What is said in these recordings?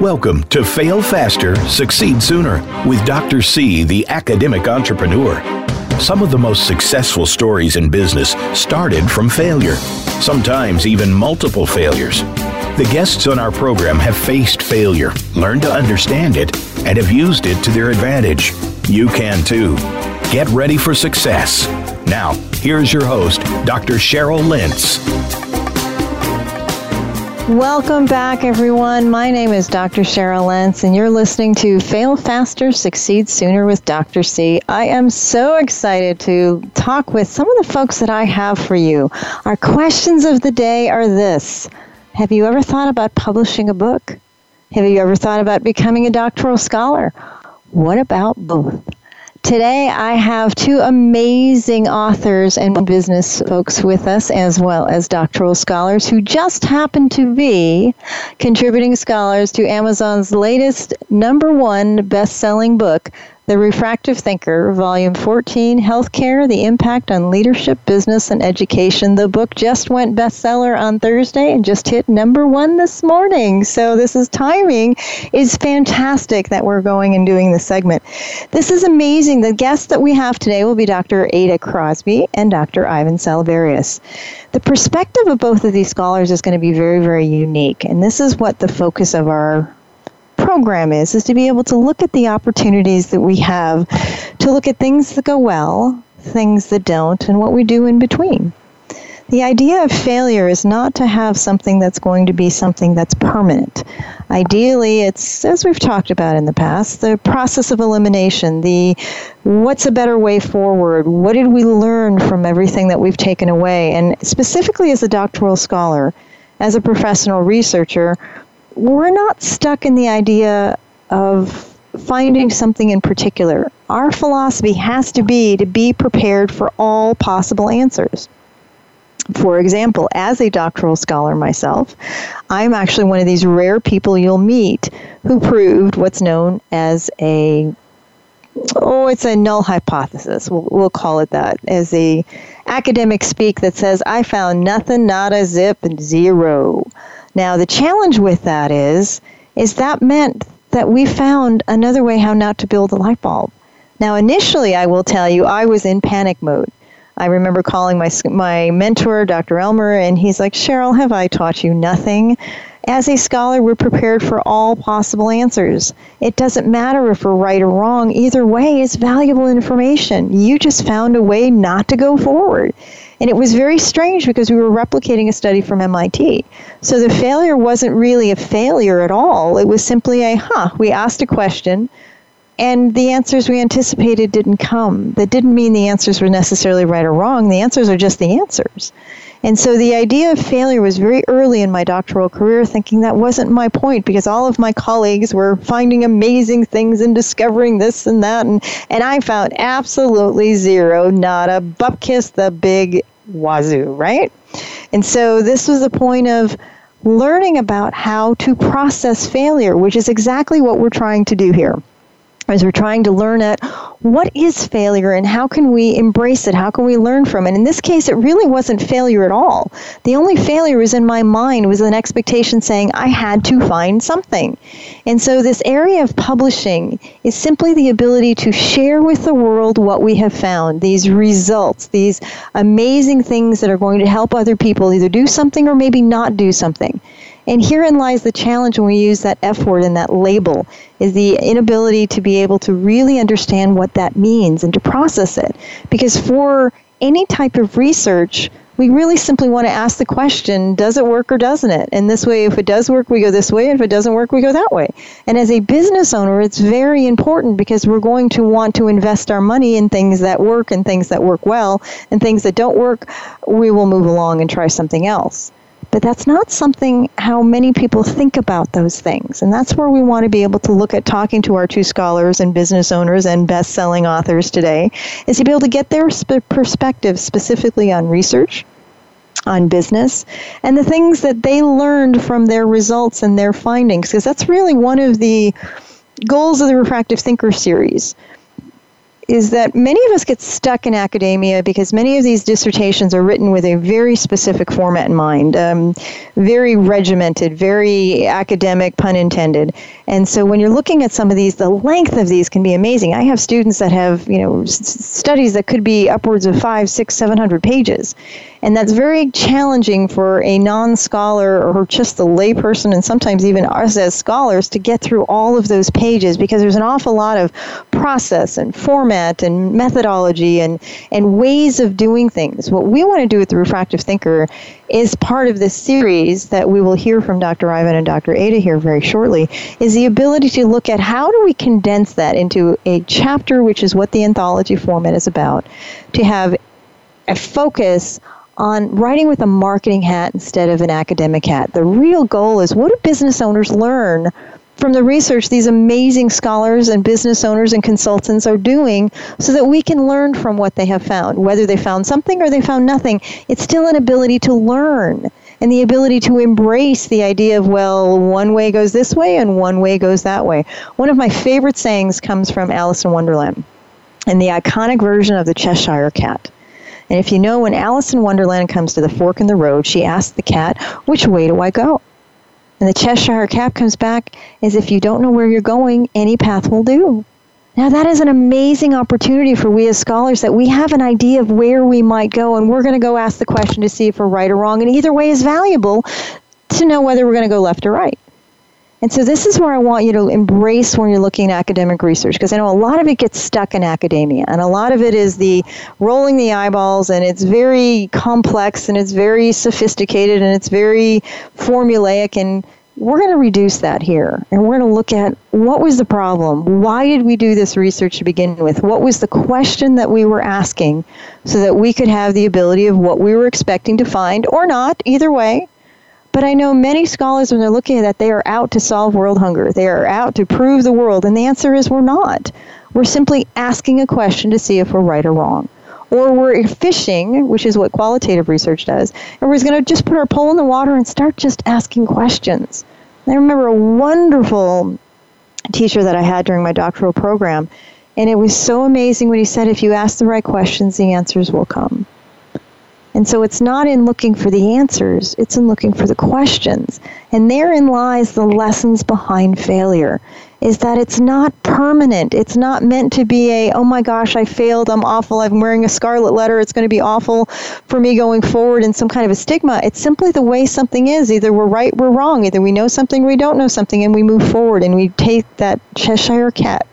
Welcome to Fail Faster, Succeed Sooner with Dr. C, the academic entrepreneur. Some of the most successful stories in business started from failure, sometimes even multiple failures. The guests on our program have faced failure, learned to understand it, and have used it to their advantage. You can too. Get ready for success. Now, here's your host, Dr. Cheryl Lentz. Welcome back, everyone. My name is Dr. Cheryl Lentz, and you're listening to Fail Faster, Succeed Sooner with Dr. C. I am so excited to talk with some of the folks that I have for you. Our questions of the day are this Have you ever thought about publishing a book? Have you ever thought about becoming a doctoral scholar? What about both? Today, I have two amazing authors and business folks with us, as well as doctoral scholars who just happen to be contributing scholars to Amazon's latest number one best selling book, the Refractive Thinker, Volume 14 Healthcare The Impact on Leadership, Business, and Education. The book just went bestseller on Thursday and just hit number one this morning. So, this is timing is fantastic that we're going and doing this segment. This is amazing. The guests that we have today will be Dr. Ada Crosby and Dr. Ivan Salvarius. The perspective of both of these scholars is going to be very, very unique. And this is what the focus of our program is is to be able to look at the opportunities that we have to look at things that go well, things that don't, and what we do in between. The idea of failure is not to have something that's going to be something that's permanent. Ideally, it's, as we've talked about in the past, the process of elimination, the what's a better way forward, what did we learn from everything that we've taken away, and specifically as a doctoral scholar, as a professional researcher, we're not stuck in the idea of finding something in particular. Our philosophy has to be to be prepared for all possible answers. For example, as a doctoral scholar myself, I'm actually one of these rare people you'll meet who proved what's known as a oh, it's a null hypothesis. We'll, we'll call it that as a academic speak that says I found nothing, not a zip, and zero. Now, the challenge with that is, is that meant that we found another way how not to build a light bulb. Now, initially, I will tell you, I was in panic mode. I remember calling my my mentor, Dr. Elmer, and he's like, "Cheryl, have I taught you nothing?" As a scholar, we're prepared for all possible answers. It doesn't matter if we're right or wrong. Either way, it's valuable information. You just found a way not to go forward. And it was very strange because we were replicating a study from MIT. So the failure wasn't really a failure at all. It was simply a, huh, we asked a question and the answers we anticipated didn't come. That didn't mean the answers were necessarily right or wrong. The answers are just the answers. And so the idea of failure was very early in my doctoral career, thinking that wasn't my point because all of my colleagues were finding amazing things and discovering this and that. And, and I found absolutely zero, not a bupkis, the big wazoo, right? And so this was the point of learning about how to process failure, which is exactly what we're trying to do here as we're trying to learn at what is failure and how can we embrace it? How can we learn from it? In this case, it really wasn't failure at all. The only failure was in my mind was an expectation saying I had to find something. And so this area of publishing is simply the ability to share with the world what we have found, these results, these amazing things that are going to help other people either do something or maybe not do something. And herein lies the challenge when we use that F word and that label is the inability to be able to really understand what that means and to process it. Because for any type of research, we really simply want to ask the question, does it work or doesn't it? And this way, if it does work, we go this way. And if it doesn't work, we go that way. And as a business owner, it's very important because we're going to want to invest our money in things that work and things that work well. And things that don't work, we will move along and try something else. But that's not something how many people think about those things. And that's where we want to be able to look at talking to our two scholars and business owners and best selling authors today, is to be able to get their sp- perspective specifically on research, on business, and the things that they learned from their results and their findings. Because that's really one of the goals of the Refractive Thinker series is that many of us get stuck in academia because many of these dissertations are written with a very specific format in mind, um, very regimented, very academic, pun intended. And so when you're looking at some of these, the length of these can be amazing. I have students that have, you know, s- studies that could be upwards of five, six, seven hundred pages. And that's very challenging for a non scholar or just the layperson, and sometimes even us as scholars, to get through all of those pages because there's an awful lot of process and format and methodology and, and ways of doing things. What we want to do with the Refractive Thinker is part of this series that we will hear from Dr. Ivan and Dr. Ada here very shortly, is the ability to look at how do we condense that into a chapter, which is what the anthology format is about, to have a focus on writing with a marketing hat instead of an academic hat. The real goal is what do business owners learn from the research these amazing scholars and business owners and consultants are doing so that we can learn from what they have found. Whether they found something or they found nothing, it's still an ability to learn and the ability to embrace the idea of, well, one way goes this way and one way goes that way. One of my favorite sayings comes from Alice in Wonderland and the iconic version of the Cheshire Cat. And if you know, when Alice in Wonderland comes to the fork in the road, she asks the cat, Which way do I go? And the Cheshire Cat comes back as if you don't know where you're going, any path will do. Now, that is an amazing opportunity for we as scholars that we have an idea of where we might go, and we're going to go ask the question to see if we're right or wrong. And either way is valuable to know whether we're going to go left or right. And so this is where I want you to embrace when you're looking at academic research because I know a lot of it gets stuck in academia and a lot of it is the rolling the eyeballs and it's very complex and it's very sophisticated and it's very formulaic and we're going to reduce that here and we're going to look at what was the problem? Why did we do this research to begin with? What was the question that we were asking so that we could have the ability of what we were expecting to find or not, either way, but I know many scholars, when they're looking at that, they are out to solve world hunger. They are out to prove the world. And the answer is we're not. We're simply asking a question to see if we're right or wrong. Or we're fishing, which is what qualitative research does, and we're going to just put our pole in the water and start just asking questions. I remember a wonderful teacher that I had during my doctoral program, and it was so amazing when he said, if you ask the right questions, the answers will come. And so it's not in looking for the answers, it's in looking for the questions. And therein lies the lessons behind failure is that it's not permanent. It's not meant to be a, oh my gosh, I failed, I'm awful, I'm wearing a scarlet letter, it's going to be awful for me going forward in some kind of a stigma. It's simply the way something is. Either we're right, we're wrong. Either we know something, we don't know something, and we move forward and we take that Cheshire cat,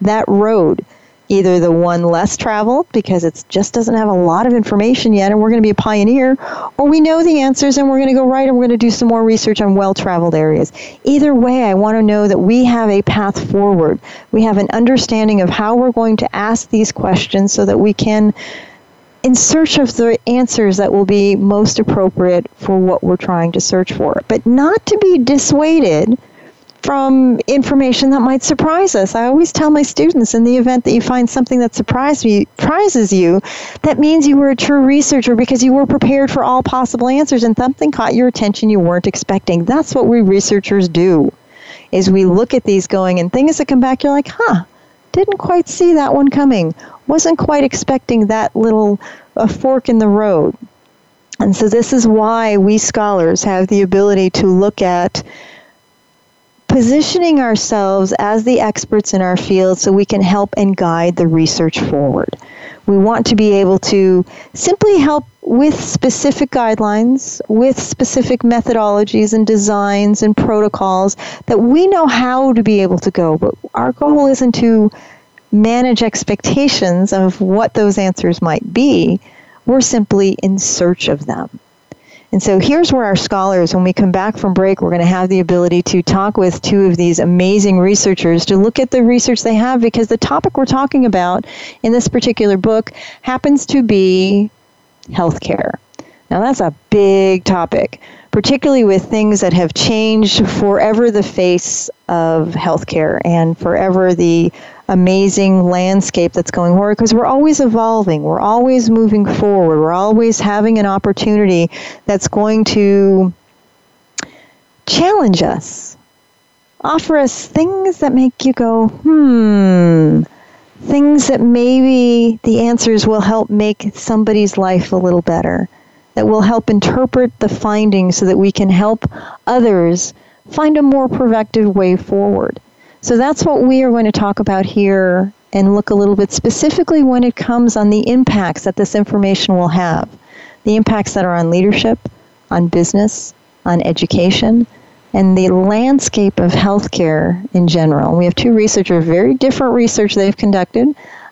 that road either the one less traveled because it just doesn't have a lot of information yet and we're going to be a pioneer, or we know the answers and we're going to go right and we're going to do some more research on well traveled areas. Either way, I want to know that we have a path forward. We have an understanding of how we're going to ask these questions so that we can. In search of the answers that will be most appropriate for what we're trying to search for, but not to be dissuaded from information that might surprise us. I always tell my students in the event that you find something that surprises you, that means you were a true researcher because you were prepared for all possible answers and something caught your attention you weren't expecting. That's what we researchers do. Is we look at these going and things that come back you're like, "Huh, didn't quite see that one coming. Wasn't quite expecting that little fork in the road." And so this is why we scholars have the ability to look at positioning ourselves as the experts in our field so we can help and guide the research forward. We want to be able to simply help with specific guidelines, with specific methodologies and designs and protocols that we know how to be able to go. But our goal isn't to manage expectations of what those answers might be. We're simply in search of them. And so here's where our scholars, when we come back from break, we're going to have the ability to talk with two of these amazing researchers to look at the research they have because the topic we're talking about in this particular book happens to be healthcare. Now, that's a big topic, particularly with things that have changed forever the face of healthcare and forever the amazing landscape that's going forward because we're always evolving, we're always moving forward, we're always having an opportunity that's going to challenge us, offer us things that make you go, hmm, things that maybe the answers will help make somebody's life a little better, that will help interpret the findings so that we can help others find a more productive way forward. So that's what we are going to talk about here and look a little bit specifically when it comes on the impacts that this information will have. The impacts that are on leadership, on business, on education, and the landscape of healthcare in general. We have two researchers, very different research they've conducted.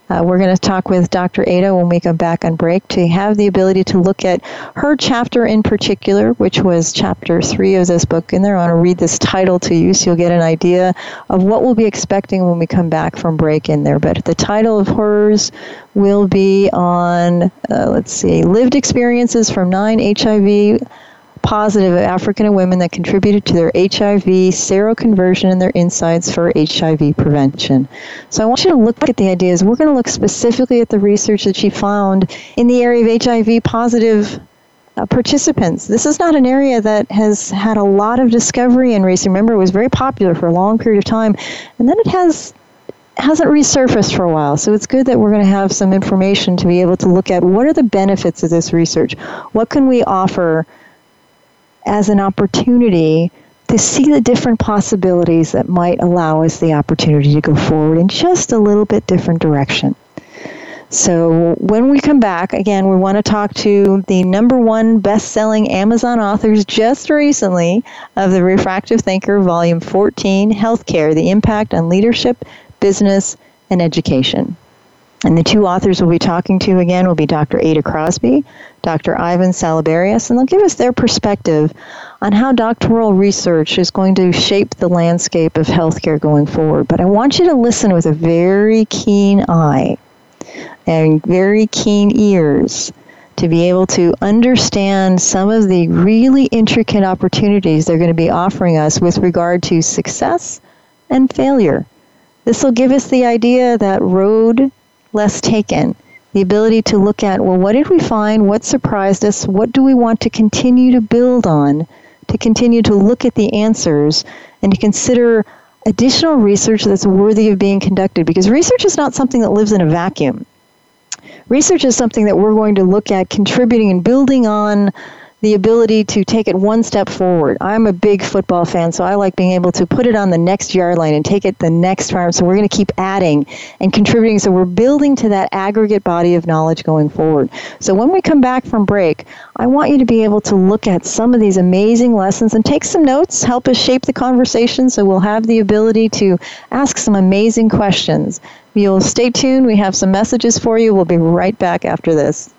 Uh, we're going to talk with Dr. Ada when we come back on break to have the ability to look at her chapter in particular, which was chapter three of this book. And there, I want to read this title to you so you'll get an idea of what we'll be expecting when we come back from break in there. But the title of hers will be on, uh, let's see, lived experiences from nine HIV positive of African women that contributed to their HIV seroconversion and their insights for HIV prevention. So I want you to look at the ideas. We're going to look specifically at the research that she found in the area of HIV positive uh, participants. This is not an area that has had a lot of discovery in recent. Remember, it was very popular for a long period of time, and then it has hasn't resurfaced for a while. So it's good that we're going to have some information to be able to look at what are the benefits of this research. What can we offer as an opportunity to see the different possibilities that might allow us the opportunity to go forward in just a little bit different direction. So, when we come back, again, we want to talk to the number one best selling Amazon authors just recently of The Refractive Thinker, Volume 14 Healthcare The Impact on Leadership, Business, and Education. And the two authors we'll be talking to again will be Dr. Ada Crosby, Dr. Ivan Salaberias, and they'll give us their perspective on how doctoral research is going to shape the landscape of healthcare going forward. But I want you to listen with a very keen eye and very keen ears to be able to understand some of the really intricate opportunities they're going to be offering us with regard to success and failure. This will give us the idea that road less taken. The ability to look at, well, what did we find? What surprised us? What do we want to continue to build on? To continue to look at the answers and to consider additional research that's worthy of being conducted because research is not something that lives in a vacuum. Research is something that we're going to look at contributing and building on the ability to take it one step forward. I'm a big football fan, so I like being able to put it on the next yard line and take it the next round. So we're going to keep adding and contributing. So we're building to that aggregate body of knowledge going forward. So when we come back from break, I want you to be able to look at some of these amazing lessons and take some notes, help us shape the conversation so we'll have the ability to ask some amazing questions. You'll stay tuned. We have some messages for you. We'll be right back after this.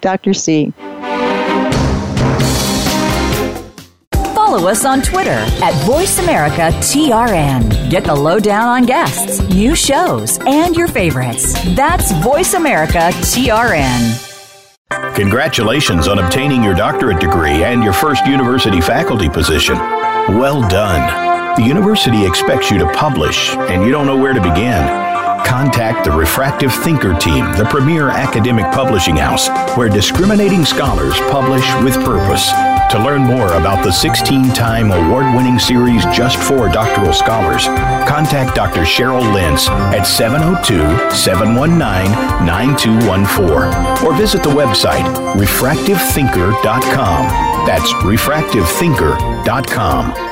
Dr. C. follow us on Twitter at VoiceAmericaTRN. Get the lowdown on guests, new shows, and your favorites. That's VoiceAmericaTRN. Congratulations on obtaining your doctorate degree and your first university faculty position. Well done. The university expects you to publish, and you don't know where to begin. Contact the Refractive Thinker team, the premier academic publishing house, where discriminating scholars publish with purpose. To learn more about the 16 time award winning series just for doctoral scholars, contact Dr. Cheryl Lentz at 702 719 9214 or visit the website refractivethinker.com. That's refractivethinker.com.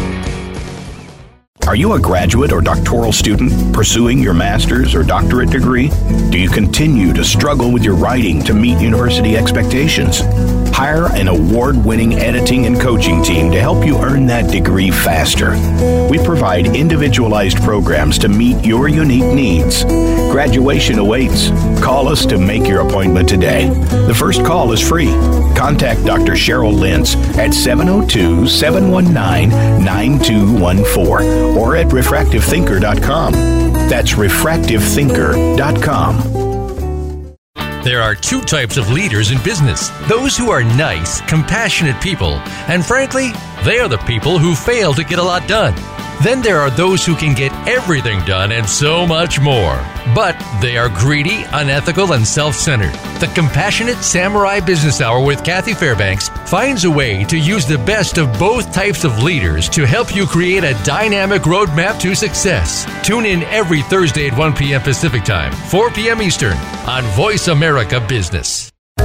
Are you a graduate or doctoral student pursuing your master's or doctorate degree? Do you continue to struggle with your writing to meet university expectations? Hire an award winning editing and coaching team to help you earn that degree faster. We provide individualized programs to meet your unique needs. Graduation awaits. Call us to make your appointment today. The first call is free. Contact Dr. Cheryl Lentz at 702 719 9214 or at refractivethinker.com. That's refractivethinker.com. There are two types of leaders in business those who are nice, compassionate people, and frankly, they are the people who fail to get a lot done. Then there are those who can get everything done and so much more. But they are greedy, unethical, and self centered. The Compassionate Samurai Business Hour with Kathy Fairbanks finds a way to use the best of both types of leaders to help you create a dynamic roadmap to success. Tune in every Thursday at 1 p.m. Pacific Time, 4 p.m. Eastern on Voice America Business.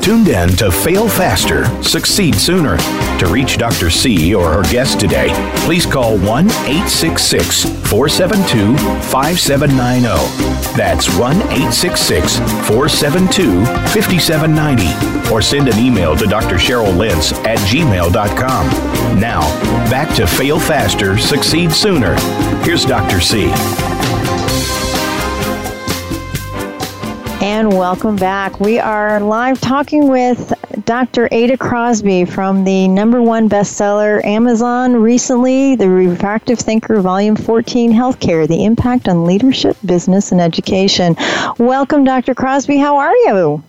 Tuned in to Fail Faster, Succeed Sooner. To reach Dr. C or her guest today, please call 1 866 472 5790. That's 1 866 472 5790. Or send an email to Dr. Cheryl Lentz at gmail.com. Now, back to Fail Faster, Succeed Sooner. Here's Dr. C. And welcome back. We are live talking with Dr. Ada Crosby from the number one bestseller Amazon recently, The Refractive Thinker, Volume 14 Healthcare The Impact on Leadership, Business, and Education. Welcome, Dr. Crosby. How are you?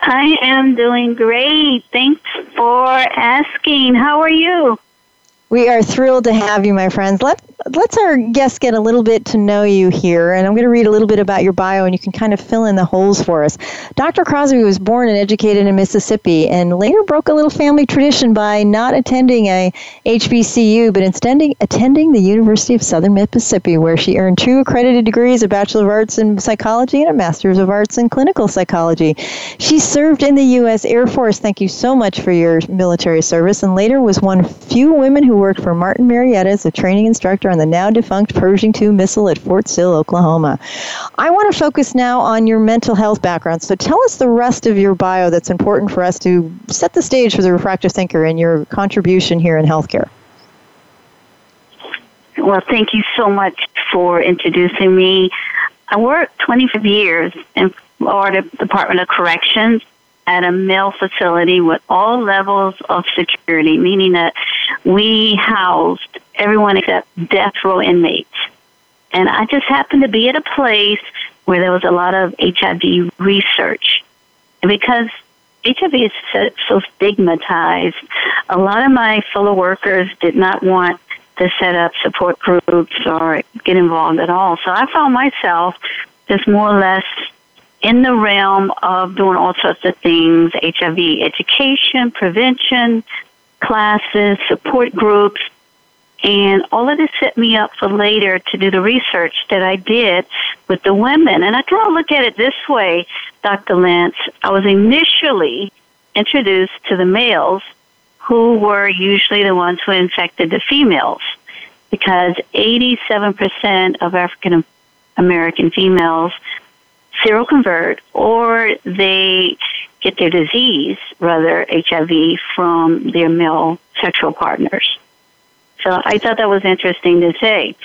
I am doing great. Thanks for asking. How are you? We are thrilled to have you, my friends. Let let's our guests get a little bit to know you here, and I'm going to read a little bit about your bio, and you can kind of fill in the holes for us. Dr. Crosby was born and educated in Mississippi, and later broke a little family tradition by not attending a HBCU, but instead attending the University of Southern Mississippi, where she earned two accredited degrees: a Bachelor of Arts in Psychology and a Master's of Arts in Clinical Psychology. She served in the U.S. Air Force. Thank you so much for your military service, and later was one of few women who worked for Martin Marietta as a training instructor on the now defunct Pershing II missile at Fort Sill, Oklahoma. I want to focus now on your mental health background. So tell us the rest of your bio that's important for us to set the stage for the refractive thinker and your contribution here in healthcare. Well, thank you so much for introducing me. I worked 25 years in Florida Department of Corrections at a male facility with all levels of security, meaning that we housed everyone except death row inmates. And I just happened to be at a place where there was a lot of HIV research. And because HIV is so stigmatized, a lot of my fellow workers did not want to set up support groups or get involved at all. So I found myself just more or less in the realm of doing all sorts of things HIV education, prevention, classes, support groups, and all of this set me up for later to do the research that I did with the women. And I kind of look at it this way, Dr. Lentz. I was initially introduced to the males who were usually the ones who infected the females because 87% of African American females seroconvert or they get their disease, rather HIV, from their male sexual partners. So I thought that was interesting to say.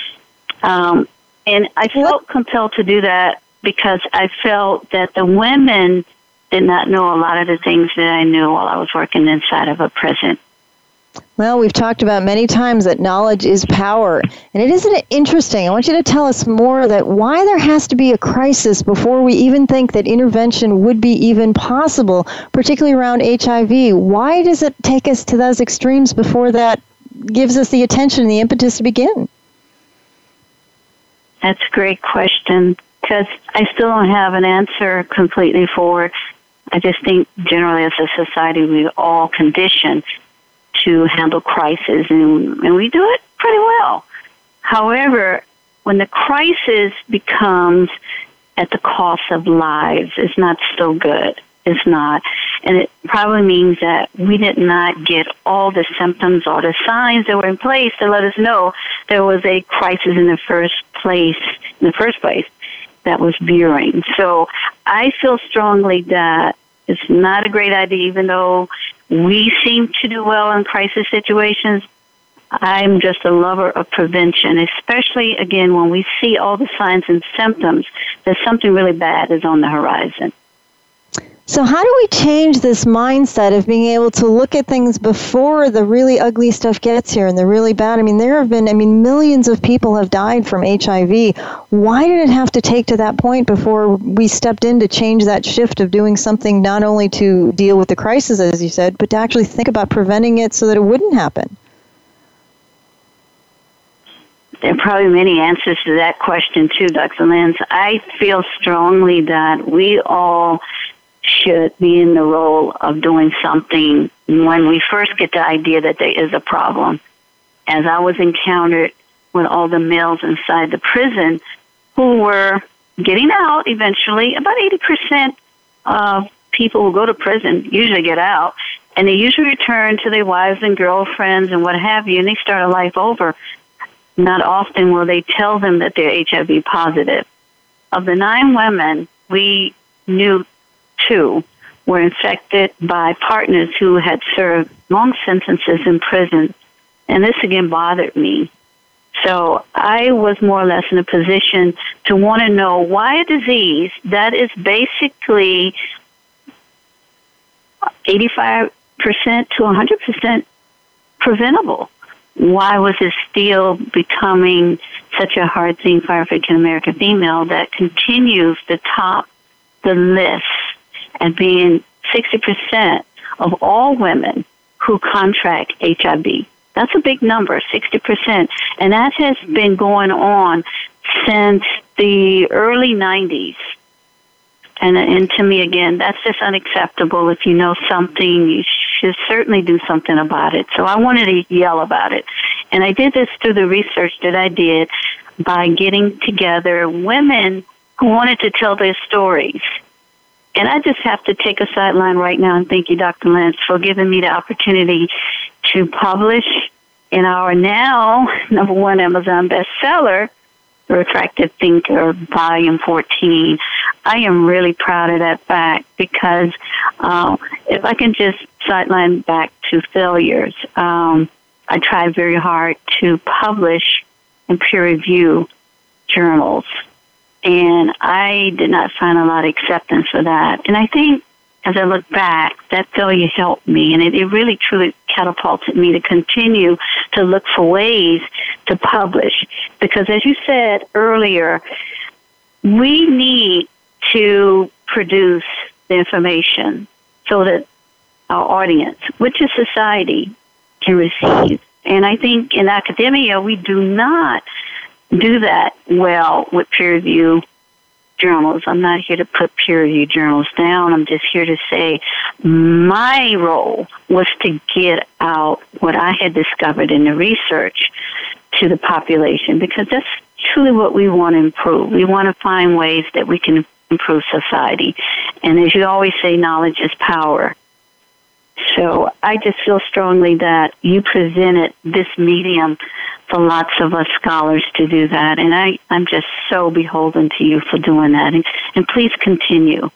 Um, and I felt compelled to do that because I felt that the women did not know a lot of the things that I knew while I was working inside of a prison. Well, we've talked about many times that knowledge is power. And it isn't interesting. I want you to tell us more that why there has to be a crisis before we even think that intervention would be even possible, particularly around HIV. Why does it take us to those extremes before that gives us the attention and the impetus to begin? That's a great question because I still don't have an answer completely for it. I just think generally as a society we're all conditioned to handle crisis and, and we do it pretty well. However, when the crisis becomes at the cost of lives, it's not so good. It's not. And it probably means that we did not get all the symptoms or the signs that were in place to let us know there was a crisis in the first place, in the first place, that was brewing. So I feel strongly that it's not a great idea, even though we seem to do well in crisis situations. I'm just a lover of prevention, especially again when we see all the signs and symptoms that something really bad is on the horizon. So, how do we change this mindset of being able to look at things before the really ugly stuff gets here and the really bad? I mean, there have been, I mean, millions of people have died from HIV. Why did it have to take to that point before we stepped in to change that shift of doing something not only to deal with the crisis, as you said, but to actually think about preventing it so that it wouldn't happen? There are probably many answers to that question, too, Dr. Lentz. I feel strongly that we all should be in the role of doing something when we first get the idea that there is a problem. As I was encountered with all the males inside the prison who were getting out eventually, about 80% of people who go to prison usually get out, and they usually return to their wives and girlfriends and what have you, and they start a life over. Not often will they tell them that they're HIV positive. Of the nine women, we knew two were infected by partners who had served long sentences in prison. And this again bothered me. So I was more or less in a position to want to know why a disease that is basically 85% to 100% preventable. Why was it still becoming such a hard thing for African American female that continues to top the list and being 60% of all women who contract HIV. That's a big number, 60%. And that has been going on since the early 90s. And, and to me, again, that's just unacceptable. If you know something, you should certainly do something about it. So I wanted to yell about it. And I did this through the research that I did by getting together women who wanted to tell their stories and I just have to take a sideline right now and thank you, Dr. Lentz, for giving me the opportunity to publish in our now number one Amazon bestseller, The Refractive Thinker, Volume 14. I am really proud of that fact because uh, if I can just sideline back to failures, um, I tried very hard to publish and peer review journals and I did not find a lot of acceptance for that. And I think as I look back, that failure helped me, and it, it really truly catapulted me to continue to look for ways to publish. Because as you said earlier, we need to produce the information so that our audience, which is society, can receive. And I think in academia, we do not do that well with peer review journals. I'm not here to put peer review journals down. I'm just here to say my role was to get out what I had discovered in the research to the population because that's truly what we want to improve. We want to find ways that we can improve society. And as you always say, knowledge is power. So I just feel strongly that you presented this medium for lots of us scholars to do that. And I, I'm just so beholden to you for doing that. And, and please continue.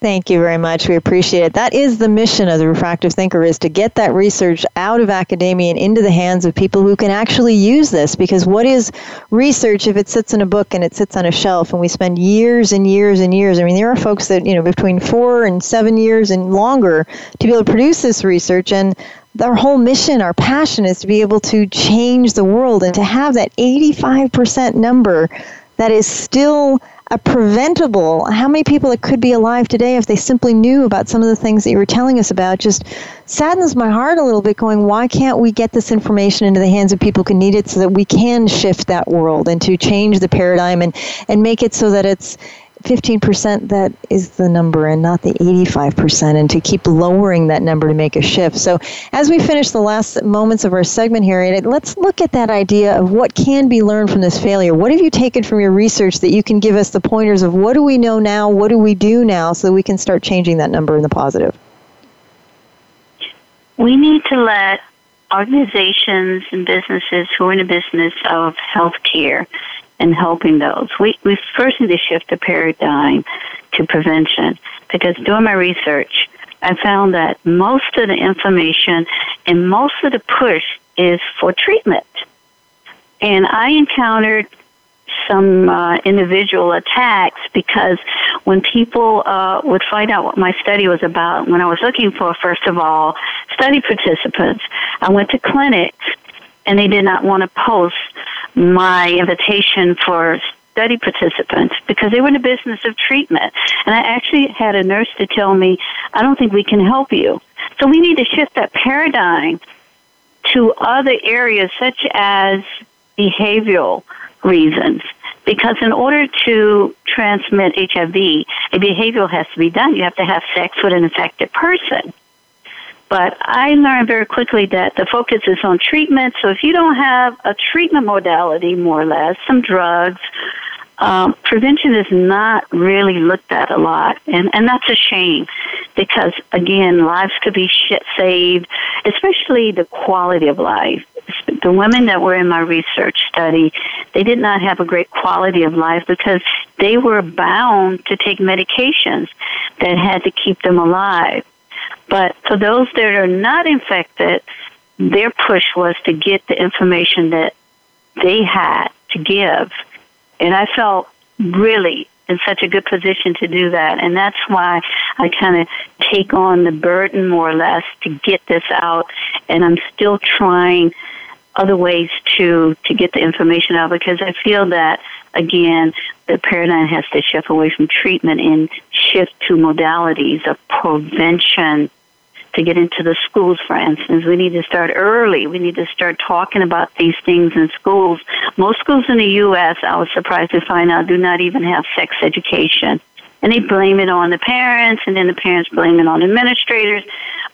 Thank you very much. We appreciate it. That is the mission of the Refractive Thinker is to get that research out of academia and into the hands of people who can actually use this because what is research if it sits in a book and it sits on a shelf and we spend years and years and years. I mean, there are folks that, you know, between 4 and 7 years and longer to be able to produce this research and our whole mission, our passion is to be able to change the world and to have that 85% number that is still a preventable. How many people that could be alive today if they simply knew about some of the things that you were telling us about just saddens my heart a little bit going, why can't we get this information into the hands of people who need it so that we can shift that world and to change the paradigm and, and make it so that it's 15% that is the number and not the 85% and to keep lowering that number to make a shift. So as we finish the last moments of our segment here let's look at that idea of what can be learned from this failure. What have you taken from your research that you can give us the pointers of what do we know now what do we do now so we can start changing that number in the positive? We need to let organizations and businesses who are in the business of healthcare and helping those. We, we first need to shift the paradigm to prevention because doing my research, I found that most of the information and most of the push is for treatment. And I encountered some uh, individual attacks because when people uh, would find out what my study was about, when I was looking for, first of all, study participants, I went to clinics and they did not want to post my invitation for study participants because they were in the business of treatment. And I actually had a nurse to tell me, I don't think we can help you. So we need to shift that paradigm to other areas such as behavioral reasons. Because in order to transmit HIV, a behavioral has to be done. You have to have sex with an infected person. But I learned very quickly that the focus is on treatment. So if you don't have a treatment modality, more or less, some drugs, um, prevention is not really looked at a lot, and and that's a shame because again, lives could be saved, especially the quality of life. The women that were in my research study, they did not have a great quality of life because they were bound to take medications that had to keep them alive. But for those that are not infected, their push was to get the information that they had to give. And I felt really in such a good position to do that. And that's why I kind of take on the burden more or less to get this out. And I'm still trying other ways to, to get the information out because I feel that again, the paradigm has to shift away from treatment and shift to modalities of prevention to get into the schools, for instance. We need to start early. We need to start talking about these things in schools. Most schools in the U.S., I was surprised to find out, do not even have sex education. And they blame it on the parents, and then the parents blame it on administrators.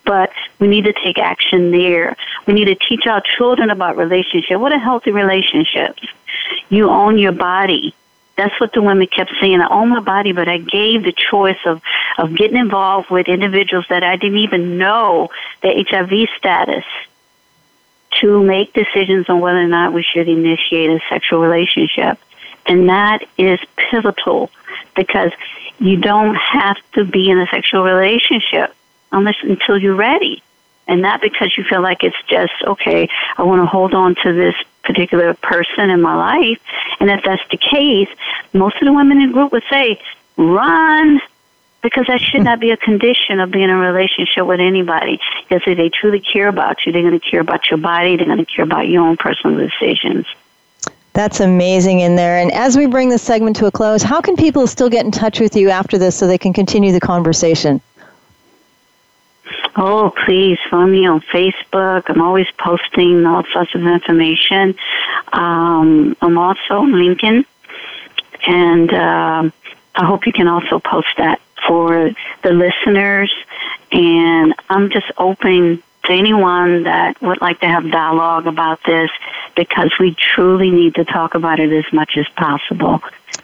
But we need to take action there. We need to teach our children about relationships. What are healthy relationships? You own your body that's what the women kept saying. I own my body, but I gave the choice of, of getting involved with individuals that I didn't even know their HIV status to make decisions on whether or not we should initiate a sexual relationship. And that is pivotal because you don't have to be in a sexual relationship unless until you're ready. And not because you feel like it's just, okay, I want to hold on to this particular person in my life. And if that's the case, most of the women in the group would say, run, because that should not be a condition of being in a relationship with anybody. Because if they truly care about you, they're going to care about your body, they're going to care about your own personal decisions. That's amazing in there. And as we bring this segment to a close, how can people still get in touch with you after this so they can continue the conversation? Oh, please follow me on Facebook. I'm always posting all sorts of information. Um, I'm also on LinkedIn, and uh, I hope you can also post that for the listeners. And I'm just open to anyone that would like to have dialogue about this because we truly need to talk about it as much as possible.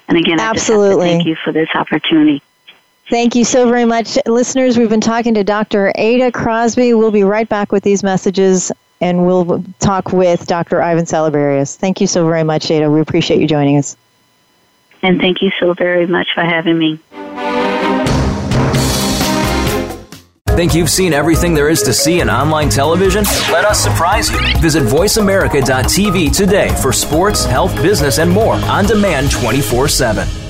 And again, Absolutely. I just thank you for this opportunity. Thank you so very much. Listeners, we've been talking to Dr. Ada Crosby. We'll be right back with these messages and we'll talk with Dr. Ivan Salaberius. Thank you so very much, Ada. We appreciate you joining us. And thank you so very much for having me. Think you've seen everything there is to see in online television? Let us surprise you. Visit VoiceAmerica.tv today for sports, health, business, and more on demand 24 7.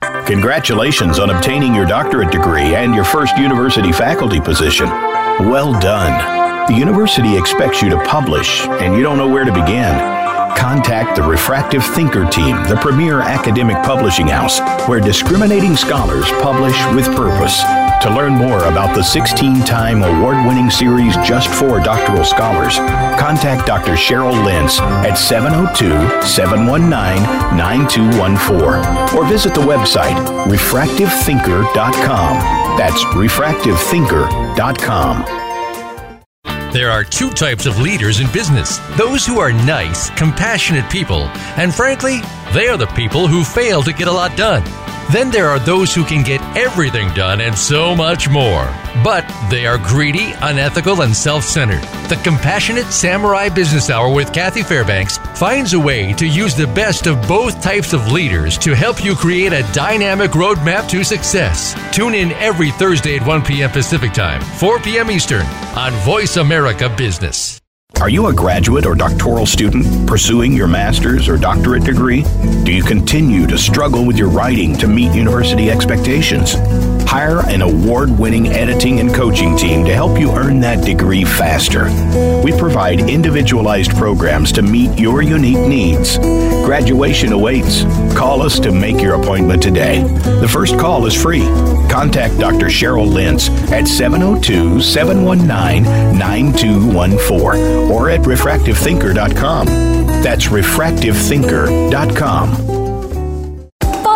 Congratulations on obtaining your doctorate degree and your first university faculty position. Well done. The university expects you to publish, and you don't know where to begin. Contact the Refractive Thinker team, the premier academic publishing house where discriminating scholars publish with purpose. To learn more about the 16 time award winning series just for doctoral scholars, contact Dr. Cheryl Lentz at 702 719 9214 or visit the website refractivethinker.com. That's refractivethinker.com. There are two types of leaders in business those who are nice, compassionate people, and frankly, they are the people who fail to get a lot done. Then there are those who can get everything done and so much more. But they are greedy, unethical, and self centered. The Compassionate Samurai Business Hour with Kathy Fairbanks finds a way to use the best of both types of leaders to help you create a dynamic roadmap to success. Tune in every Thursday at 1 p.m. Pacific Time, 4 p.m. Eastern on Voice America Business. Are you a graduate or doctoral student pursuing your master's or doctorate degree? Do you continue to struggle with your writing to meet university expectations? Hire an award winning editing and coaching team to help you earn that degree faster. We provide individualized programs to meet your unique needs. Graduation awaits. Call us to make your appointment today. The first call is free. Contact Dr. Cheryl Lentz at 702 719 9214 or at refractivethinker.com. That's refractivethinker.com.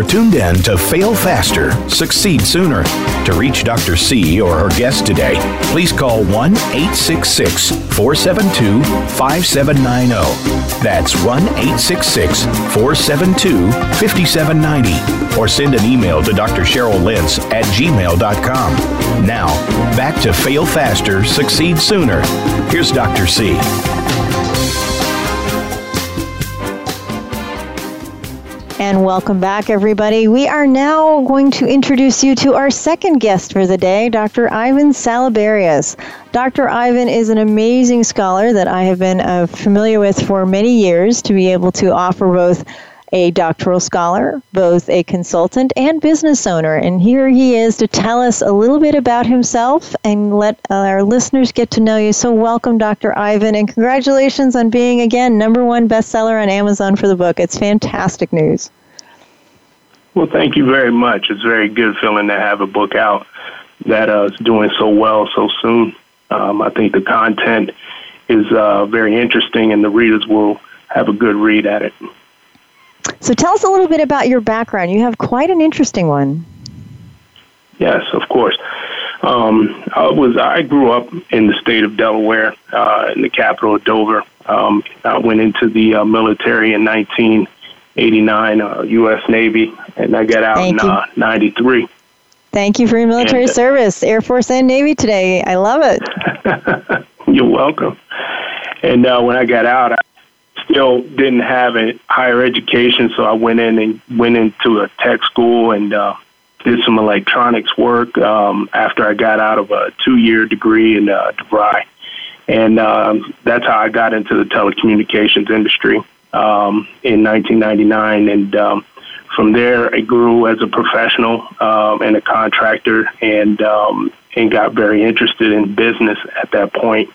You're tuned in to Fail Faster, Succeed Sooner. To reach Dr. C or her guest today, please call 1 866 472 5790. That's 1 866 472 5790. Or send an email to Dr. Cheryl Lentz at gmail.com. Now, back to Fail Faster, Succeed Sooner. Here's Dr. C. And welcome back, everybody. We are now going to introduce you to our second guest for the day, Dr. Ivan Salaberrios. Dr. Ivan is an amazing scholar that I have been uh, familiar with for many years to be able to offer both a doctoral scholar, both a consultant and business owner. And here he is to tell us a little bit about himself and let our listeners get to know you. So, welcome, Dr. Ivan, and congratulations on being again number one bestseller on Amazon for the book. It's fantastic news. Well, thank you very much. It's very good feeling to have a book out that uh, is doing so well so soon. Um, I think the content is uh, very interesting, and the readers will have a good read at it. So tell us a little bit about your background. You have quite an interesting one. Yes, of course. Um, I was I grew up in the state of Delaware, uh, in the capital of Dover. Um, I went into the uh, military in 1989, uh, U.S. Navy, and I got out Thank in uh, 93. Thank you for your military and, uh, service, Air Force and Navy today. I love it. You're welcome. And uh, when I got out, I still didn't have a higher education, so I went in and went into a tech school and uh, did some electronics work um, after I got out of a two-year degree in uh, DeVry, and um, that's how I got into the telecommunications industry um, in 1999. And um, from there, I grew as a professional um, and a contractor, and um, and got very interested in business at that point.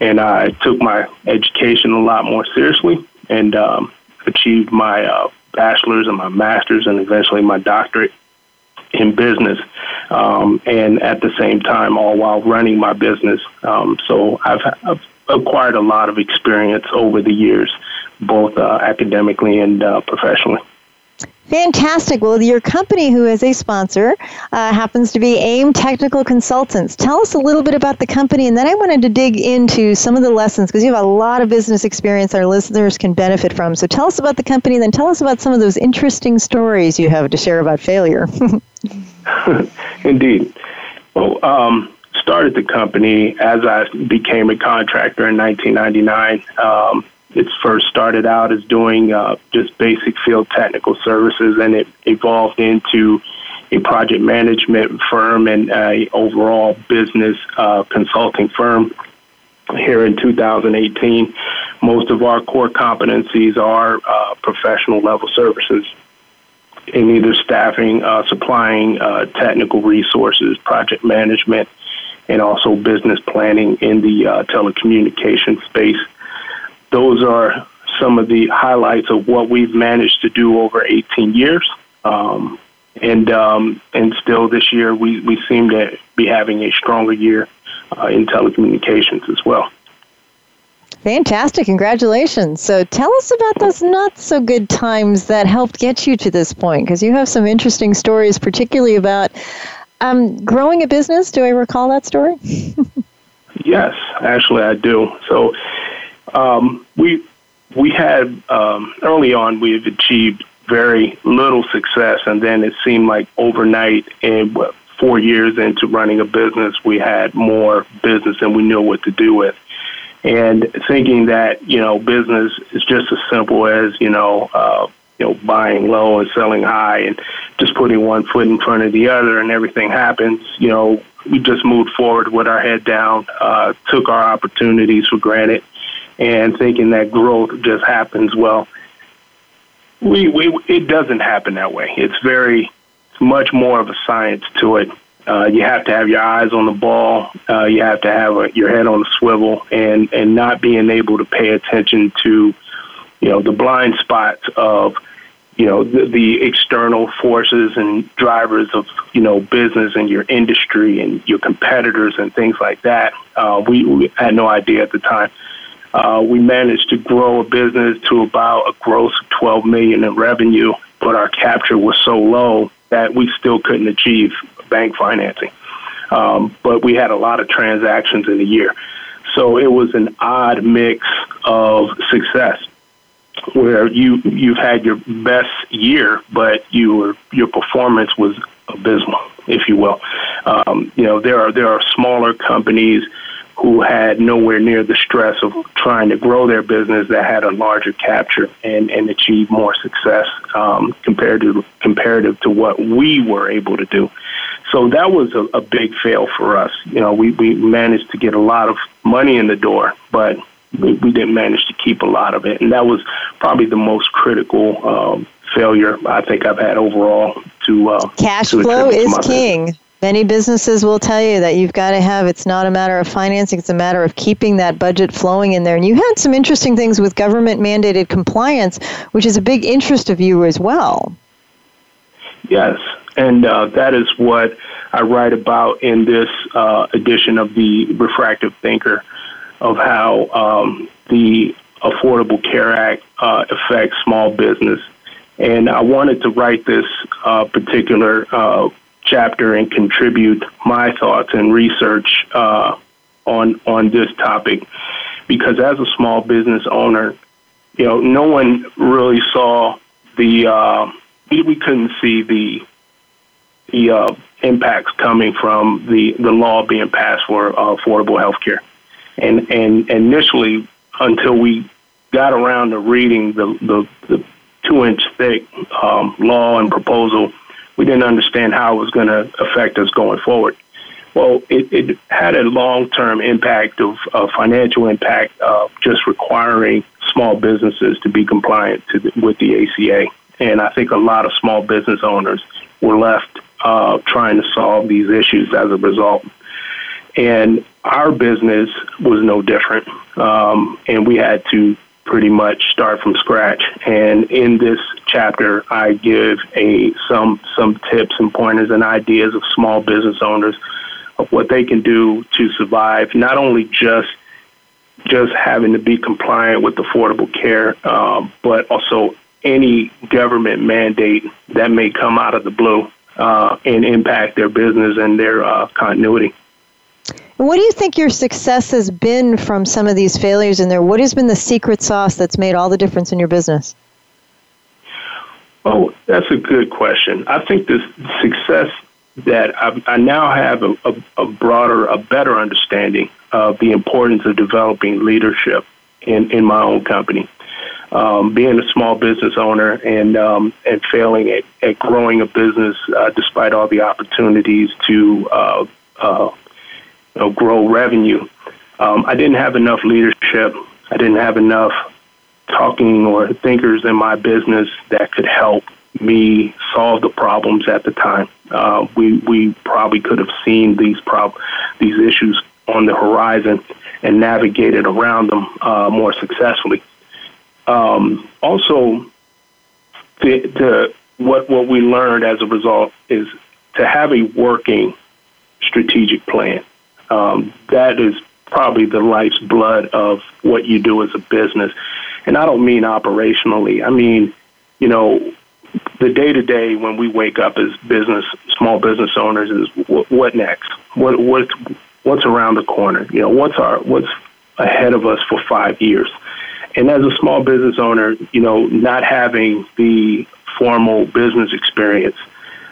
and I took my education a lot more seriously and um, achieved my uh, bachelor's and my master's and eventually my doctorate in business. Um, and at the same time, all while running my business. Um, so I've, I've, acquired a lot of experience over the years, both uh, academically and uh, professionally. Fantastic. Well, your company, who is a sponsor, uh, happens to be AIM Technical Consultants. Tell us a little bit about the company, and then I wanted to dig into some of the lessons because you have a lot of business experience our listeners can benefit from. So tell us about the company, and then tell us about some of those interesting stories you have to share about failure. Indeed. Well, um, started the company as I became a contractor in 1999. Um, it first started out as doing uh, just basic field technical services, and it evolved into a project management firm and a overall business uh, consulting firm. Here in 2018, most of our core competencies are uh, professional level services in either staffing, uh, supplying uh, technical resources, project management, and also business planning in the uh, telecommunication space those are some of the highlights of what we've managed to do over 18 years. Um, and um, and still this year we, we seem to be having a stronger year uh, in telecommunications as well. Fantastic. Congratulations. So tell us about those not so good times that helped get you to this point, because you have some interesting stories, particularly about um, growing a business. Do I recall that story? yes, actually, I do. So um, we we had um, early on we've achieved very little success, and then it seemed like overnight, and four years into running a business, we had more business than we knew what to do with. And thinking that you know business is just as simple as you know uh, you know buying low and selling high and just putting one foot in front of the other and everything happens you know we just moved forward with our head down uh, took our opportunities for granted and thinking that growth just happens well we, we it doesn't happen that way it's very it's much more of a science to it uh, you have to have your eyes on the ball. Uh, you have to have a, your head on the swivel, and and not being able to pay attention to, you know, the blind spots of, you know, the, the external forces and drivers of you know business and your industry and your competitors and things like that. Uh, we, we had no idea at the time. Uh, we managed to grow a business to about a gross of 12 million in revenue, but our capture was so low that we still couldn't achieve bank financing. Um, but we had a lot of transactions in a year. So it was an odd mix of success where you you've had your best year, but you were, your performance was abysmal, if you will. Um, you know, there are there are smaller companies who had nowhere near the stress of trying to grow their business that had a larger capture and, and achieve more success um, compared to comparative to what we were able to do. So that was a, a big fail for us. You know, we, we managed to get a lot of money in the door, but we, we didn't manage to keep a lot of it. And that was probably the most critical um, failure I think I've had overall to uh, cash to flow is king. Business. Many businesses will tell you that you've got to have, it's not a matter of financing, it's a matter of keeping that budget flowing in there. And you had some interesting things with government mandated compliance, which is a big interest of you as well. Yes, and uh, that is what I write about in this uh, edition of the Refractive Thinker of how um, the Affordable Care Act uh, affects small business. And I wanted to write this uh, particular uh, chapter and contribute my thoughts and research uh, on on this topic. Because as a small business owner, you know, no one really saw the uh, we couldn't see the the uh, impacts coming from the the law being passed for uh, affordable health care, and and initially until we got around to reading the the, the two inch thick um, law and proposal we didn't understand how it was going to affect us going forward. Well, it, it had a long term impact of, financial impact of just requiring small businesses to be compliant to the, with the ACA. And I think a lot of small business owners were left uh, trying to solve these issues as a result. And our business was no different. Um, and we had to pretty much start from scratch. And in this chapter, I give a some some tips and pointers and ideas of small business owners of what they can do to survive. Not only just just having to be compliant with affordable care, uh, but also any government mandate that may come out of the blue uh, and impact their business and their uh, continuity. What do you think your success has been from some of these failures in there? What has been the secret sauce that's made all the difference in your business? Oh, that's a good question. I think the success that I, I now have a, a, a, broader, a better understanding of the importance of developing leadership in, in my own company. Um, being a small business owner and um, and failing at, at growing a business uh, despite all the opportunities to uh, uh, know, grow revenue. Um, I didn't have enough leadership. I didn't have enough talking or thinkers in my business that could help me solve the problems at the time. Uh, we we probably could have seen these prob- these issues on the horizon and navigated around them uh, more successfully. Um, also, the, the what what we learned as a result is to have a working strategic plan Um, that is probably the life's blood of what you do as a business. And I don't mean operationally. I mean, you know, the day to day when we wake up as business, small business owners is what, what next? What, what, what's around the corner? You know, what's our, what's ahead of us for five years? And as a small business owner, you know, not having the formal business experience,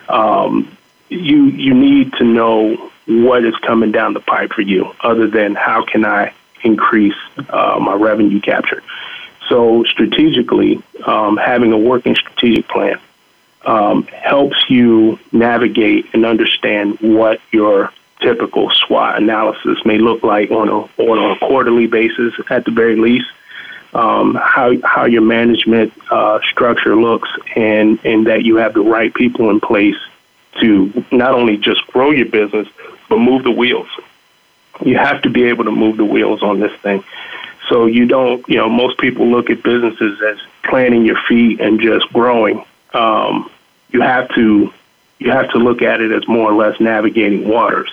um, you you need to know what is coming down the pipe for you, other than how can I increase uh, my revenue capture. So strategically, um, having a working strategic plan um, helps you navigate and understand what your typical SWOT analysis may look like on a on a quarterly basis, at the very least. Um, how how your management uh, structure looks, and and that you have the right people in place to not only just grow your business, but move the wheels. You have to be able to move the wheels on this thing. So you don't, you know, most people look at businesses as planting your feet and just growing. Um, you have to, you have to look at it as more or less navigating waters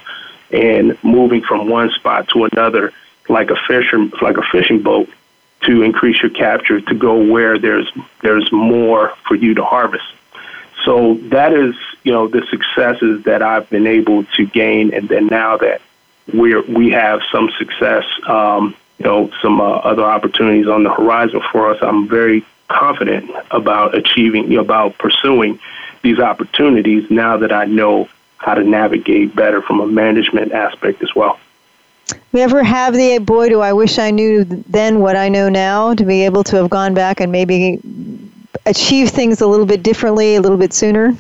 and moving from one spot to another, like a fisher, like a fishing boat, to increase your capture to go where there's there's more for you to harvest. So that is, you know, the successes that I've been able to gain, and then now that we're we have some success, um, you know, some uh, other opportunities on the horizon for us. I'm very confident about achieving, about pursuing these opportunities now that I know how to navigate better from a management aspect as well. We ever have the boy? Do I wish I knew then what I know now to be able to have gone back and maybe achieve things a little bit differently, a little bit sooner?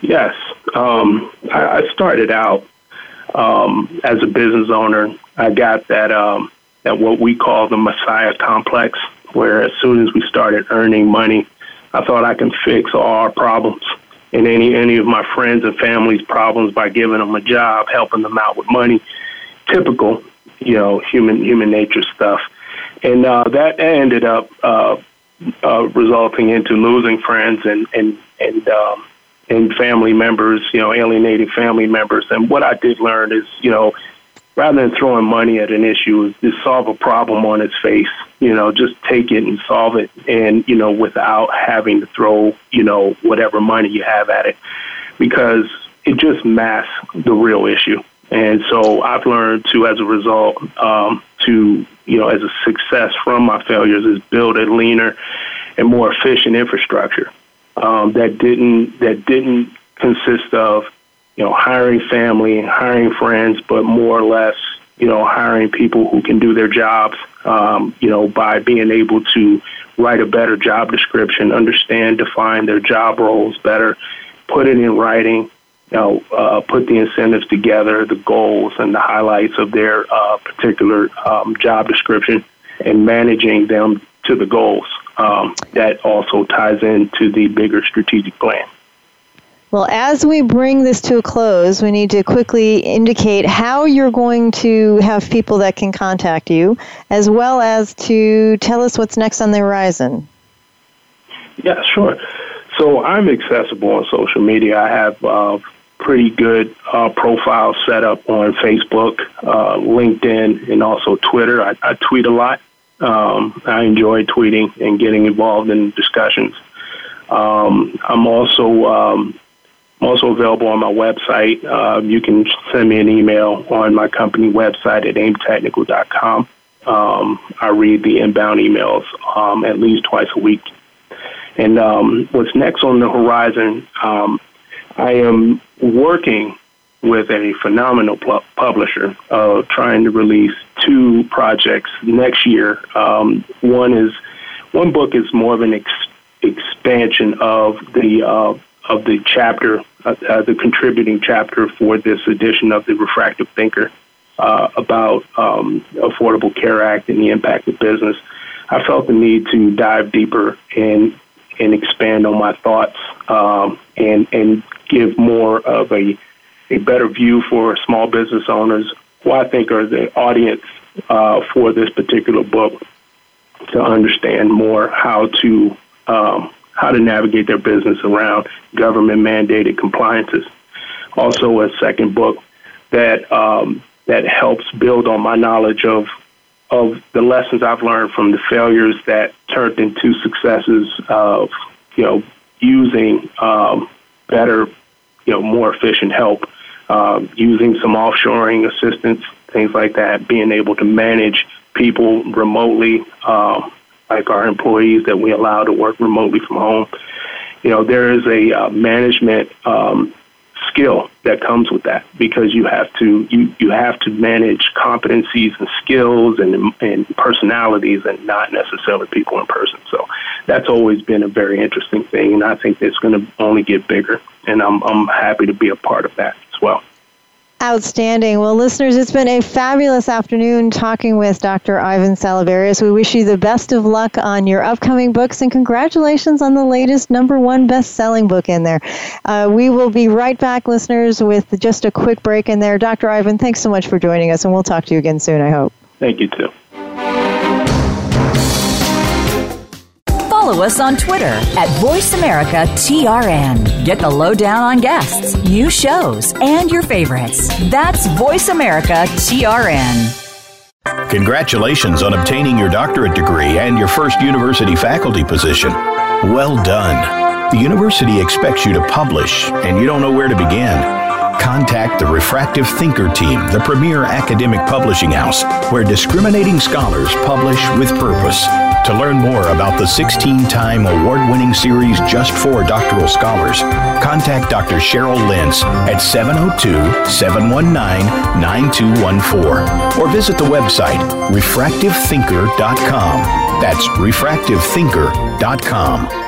Yes. Um, I, I, started out um, as a business owner. I got that um, that what we call the Messiah complex, where as soon as we started earning money, I thought I can fix all our problems and any any of my friends and family's problems by giving them a job, helping them out with money. Typical, you know, human human nature stuff. And uh, that ended up uh, uh, resulting into losing friends and and and um, and family members, you know, alienating family members. And what I did learn is, you know, rather than throwing money at an issue, is solve a problem on its face. You know, just take it and solve it, and you know, without having to throw, you know, whatever money you have at it, because it just masks the real issue. And so I've learned to, as a result, um, to you know, as a success from my failures is build a leaner and more efficient infrastructure um, that didn't that didn't consist of you know hiring family, and hiring friends, but more or less you know hiring people who can do their jobs. Um, you know, by being able to write a better job description, understand, define their job roles better, put it in writing, you know, uh, put the incentives together, the goals and the highlights of their uh, particular um, job description, and managing them to the goals. Um, that also ties into the bigger strategic plan. Well, as we bring this to a close, we need to quickly indicate how you're going to have people that can contact you, as well as to tell us what's next on the horizon. Yeah, sure. So I'm accessible on social media. I have uh, pretty good uh, profile set up on Facebook, uh, LinkedIn, and also Twitter. I, I tweet a lot. Um, I enjoy tweeting and getting involved in discussions. Um, I'm also um, also available on my website. Uh, you can send me an email on my company website at aimtechnical.com. Um, I read the inbound emails um, at least twice a week. And um, what's next on the horizon? Um, I am working with a phenomenal pu- publisher uh, trying to release two projects next year. Um, one is one book is more of an ex- expansion of the uh, of the chapter, uh, uh, the contributing chapter for this edition of the Refractive Thinker uh, about um, Affordable Care Act and the impact of business. I felt the need to dive deeper and and expand on my thoughts um, and and give more of a, a better view for small business owners who I think are the audience uh, for this particular book to understand more how to um, how to navigate their business around government mandated compliances. Also, a second book that um, that helps build on my knowledge of of the lessons I've learned from the failures that turned into successes of you know using um, better, you know, more efficient help, um, using some offshoring assistance, things like that, being able to manage people remotely, um, like our employees that we allow to work remotely from home. You know, there is a uh, management um, skill that comes with that because you have to you, you have to manage competencies and skills and and personalities and not necessarily people in person. So that's always been a very interesting thing, and I think it's going to only get bigger. And I'm I'm happy to be a part of that as well. Outstanding. Well, listeners, it's been a fabulous afternoon talking with Dr. Ivan Salaberrios. We wish you the best of luck on your upcoming books and congratulations on the latest number one best selling book in there. Uh, we will be right back, listeners, with just a quick break in there. Dr. Ivan, thanks so much for joining us, and we'll talk to you again soon, I hope. Thank you, too. Follow us on Twitter at VoiceAmericaTRN. Get the lowdown on guests, new shows, and your favorites. That's VoiceAmericaTRN. Congratulations on obtaining your doctorate degree and your first university faculty position. Well done. The university expects you to publish, and you don't know where to begin. Contact the Refractive Thinker team, the premier academic publishing house, where discriminating scholars publish with purpose. To learn more about the 16 time award winning series just for doctoral scholars, contact Dr. Cheryl Lentz at 702 719 9214 or visit the website refractivethinker.com. That's refractivethinker.com.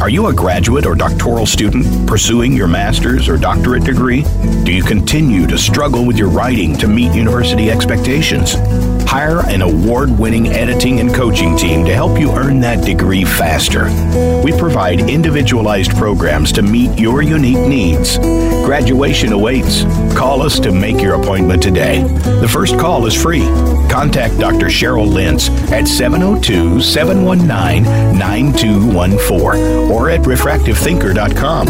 Are you a graduate or doctoral student pursuing your master's or doctorate degree? Do you continue to struggle with your writing to meet university expectations? Hire an award winning editing and coaching team to help you earn that degree faster. We provide individualized programs to meet your unique needs. Graduation awaits. Call us to make your appointment today. The first call is free. Contact Dr. Cheryl Lentz at 702 719 9214 or at refractivethinker.com.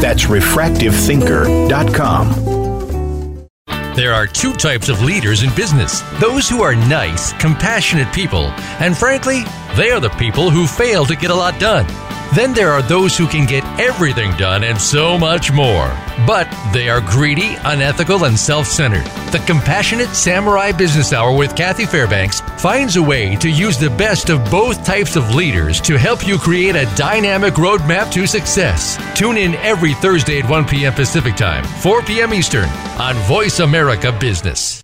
That's refractivethinker.com. There are two types of leaders in business those who are nice, compassionate people, and frankly, they are the people who fail to get a lot done. Then there are those who can get everything done and so much more. But they are greedy, unethical, and self centered. The Compassionate Samurai Business Hour with Kathy Fairbanks finds a way to use the best of both types of leaders to help you create a dynamic roadmap to success. Tune in every Thursday at 1 p.m. Pacific Time, 4 p.m. Eastern on Voice America Business.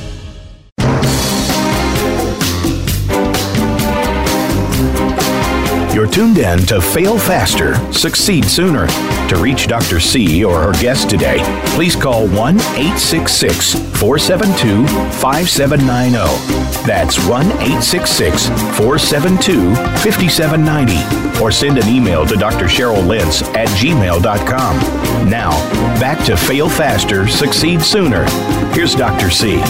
You're tuned in to Fail Faster, Succeed Sooner. To reach Dr. C or her guest today, please call 1 866 472 5790. That's 1 866 472 5790. Or send an email to Dr. Cheryl Lentz at gmail.com. Now, back to Fail Faster, Succeed Sooner. Here's Dr. C.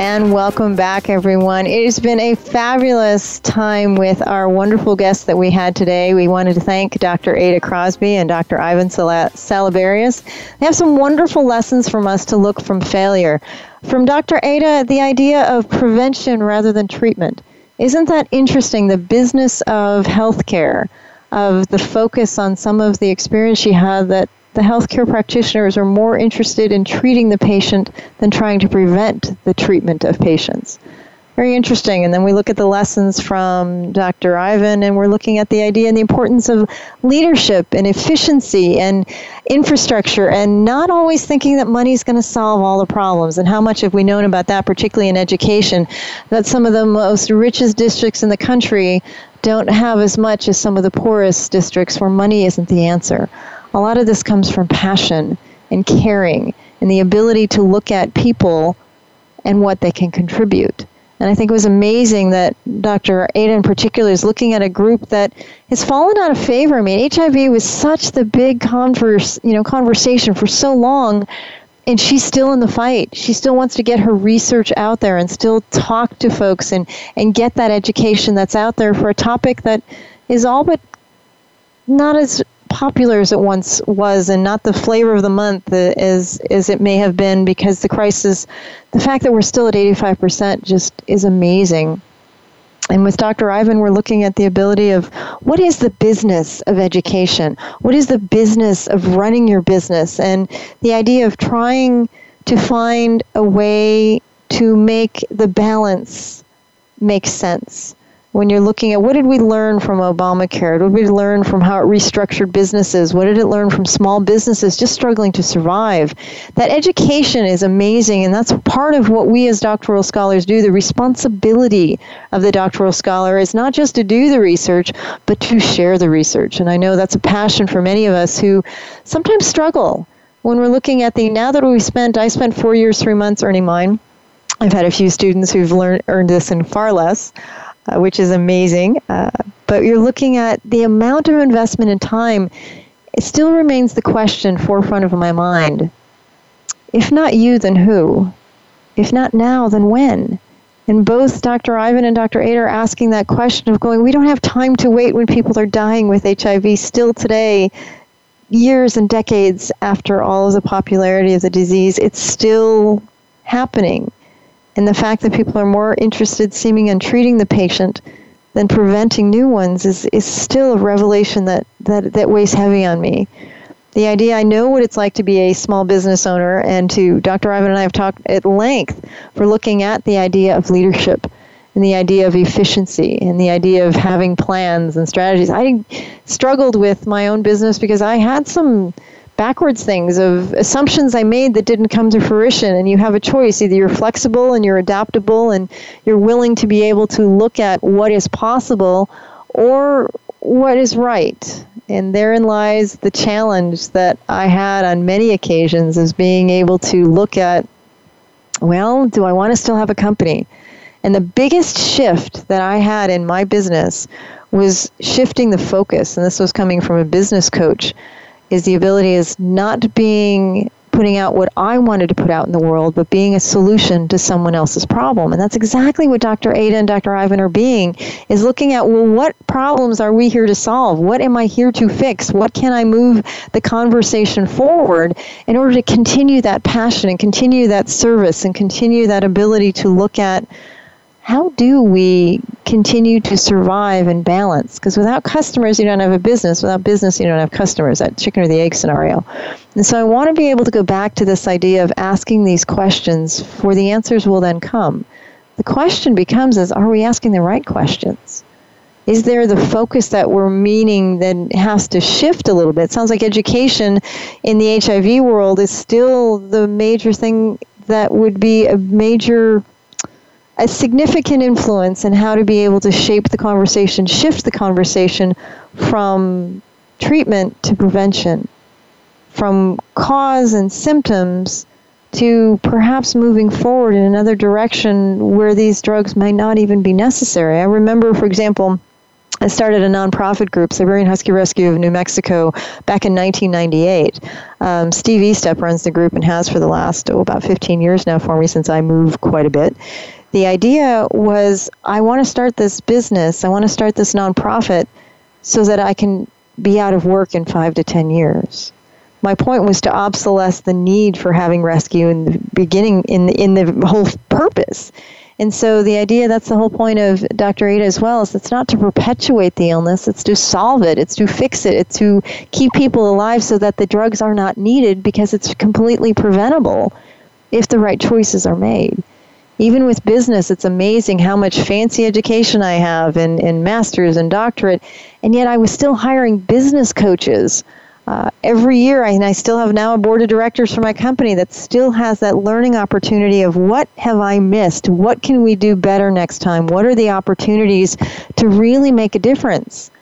And welcome back, everyone. It has been a fabulous time with our wonderful guests that we had today. We wanted to thank Dr. Ada Crosby and Dr. Ivan Salaberrios. They have some wonderful lessons from us to look from failure. From Dr. Ada, the idea of prevention rather than treatment. Isn't that interesting? The business of healthcare, of the focus on some of the experience she had that the healthcare practitioners are more interested in treating the patient than trying to prevent the treatment of patients. Very interesting. And then we look at the lessons from Dr. Ivan, and we're looking at the idea and the importance of leadership and efficiency and infrastructure, and not always thinking that money is going to solve all the problems. And how much have we known about that, particularly in education, that some of the most richest districts in the country don't have as much as some of the poorest districts where money isn't the answer. A lot of this comes from passion and caring and the ability to look at people and what they can contribute. And I think it was amazing that Dr. Ada in particular is looking at a group that has fallen out of favor. I mean, HIV was such the big converse, you know, conversation for so long, and she's still in the fight. She still wants to get her research out there and still talk to folks and, and get that education that's out there for a topic that is all but not as popular as it once was and not the flavor of the month as, as it may have been because the crisis, the fact that we're still at 85% just is amazing. And with Dr. Ivan, we're looking at the ability of what is the business of education? What is the business of running your business? And the idea of trying to find a way to make the balance make sense when you're looking at what did we learn from Obamacare? What did we learn from how it restructured businesses? What did it learn from small businesses just struggling to survive? That education is amazing, and that's part of what we as doctoral scholars do. The responsibility of the doctoral scholar is not just to do the research, but to share the research. And I know that's a passion for many of us who sometimes struggle when we're looking at the now that we spent, I spent four years, three months earning mine. I've had a few students who've learned earned this in far less uh, which is amazing. Uh, but you're looking at the amount of investment and time. It still remains the question forefront of my mind. If not you, then who? If not now, then when? And both Dr. Ivan and Dr. Ada are asking that question of going, we don't have time to wait when people are dying with HIV still today, years and decades after all of the popularity of the disease. It's still happening. And the fact that people are more interested seeming in treating the patient than preventing new ones is, is still a revelation that, that, that weighs heavy on me. The idea, I know what it's like to be a small business owner, and to Dr. Ivan and I have talked at length for looking at the idea of leadership and the idea of efficiency and the idea of having plans and strategies. I struggled with my own business because I had some backwards things of assumptions I made that didn't come to fruition. And you have a choice either you're flexible and you're adaptable and you're willing to be able to look at what is possible or what is right. And therein lies the challenge that I had on many occasions is being able to look at, well, do I want to still have a company? And the biggest shift that I had in my business was shifting the focus. And this was coming from a business coach is the ability is not being putting out what I wanted to put out in the world, but being a solution to someone else's problem. And that's exactly what Dr. Ada and Dr. Ivan are being, is looking at, well, what problems are we here to solve? What am I here to fix? What can I move the conversation forward in order to continue that passion and continue that service and continue that ability to look at how do we continue to survive and balance? Because without customers, you don't have a business. Without business, you don't have customers. That chicken or the egg scenario. And so I want to be able to go back to this idea of asking these questions, for the answers will then come. The question becomes: Is are we asking the right questions? Is there the focus that we're meaning that has to shift a little bit? It sounds like education in the HIV world is still the major thing that would be a major a significant influence in how to be able to shape the conversation, shift the conversation from treatment to prevention, from cause and symptoms to perhaps moving forward in another direction where these drugs might not even be necessary. I remember, for example, I started a nonprofit group, Siberian Husky Rescue of New Mexico, back in 1998. Um, Steve Estep runs the group and has for the last, oh, about 15 years now for me since I moved quite a bit the idea was I want to start this business, I want to start this nonprofit so that I can be out of work in five to ten years. My point was to obsolesce the need for having rescue in the beginning, in the, in the whole purpose. And so the idea, that's the whole point of Dr. Ada as well, is it's not to perpetuate the illness, it's to solve it, it's to fix it, it's to keep people alive so that the drugs are not needed because it's completely preventable if the right choices are made. Even with business, it's amazing how much fancy education I have in, in master's and doctorate, and yet I was still hiring business coaches. Uh, every year, I, and I still have now a board of directors for my company that still has that learning opportunity of what have I missed? What can we do better next time? What are the opportunities to really make a difference?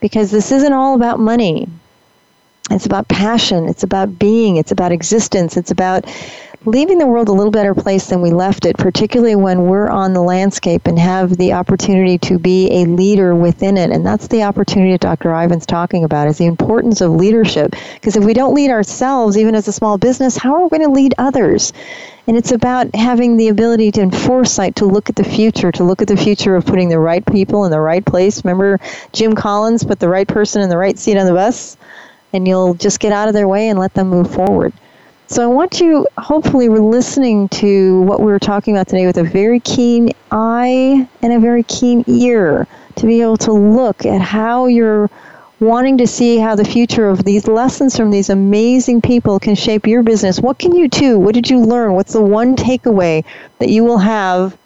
Because this isn't all about money. It's about passion. It's about being. It's about existence. It's about leaving the world a little better place than we left it, particularly when we're on the landscape and have the opportunity to be a leader within it. And that's the opportunity that Dr. Ivan's talking about is the importance of leadership. Because if we don't lead ourselves, even as a small business, how are we going to lead others? And it's about having the ability to, and foresight to look at the future, to look at the future of putting the right people in the right place. Remember Jim Collins put the right person in the right seat on the bus? And you'll just get out of their way and let them move forward. So I want you, hopefully, we're listening to what we were talking about today with a very keen eye and a very keen ear to be able to look at how you're wanting to see how the future of these lessons from these amazing people can shape your business. What can you do? What did you learn? What's the one takeaway that you will have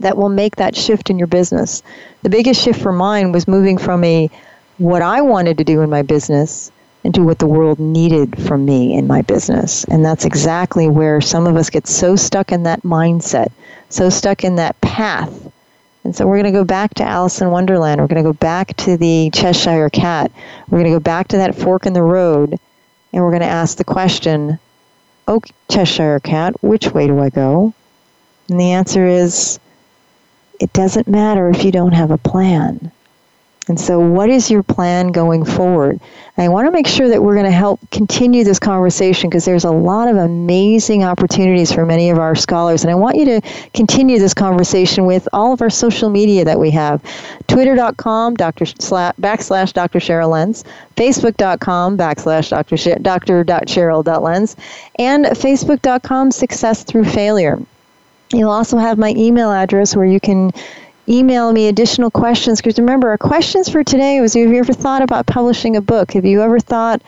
that will make that shift in your business? The biggest shift for mine was moving from a what I wanted to do in my business into what the world needed from me in my business. And that's exactly where some of us get so stuck in that mindset, so stuck in that path. And so we're going to go back to Alice in Wonderland. We're going to go back to the Cheshire Cat. We're going to go back to that fork in the road. And we're going to ask the question, Oh, Cheshire Cat, which way do I go? And the answer is, it doesn't matter if you don't have a plan. And so, what is your plan going forward? I want to make sure that we're going to help continue this conversation because there's a lot of amazing opportunities for many of our scholars. And I want you to continue this conversation with all of our social media that we have twitter.com Dr. Sla- backslash Dr. Cheryl Lentz, facebook.com backslash Dr. Sh-. Cheryl.lentz, and facebook.com Success Through Failure. You'll also have my email address where you can email me additional questions because remember our questions for today was have you ever thought about publishing a book? Have you ever thought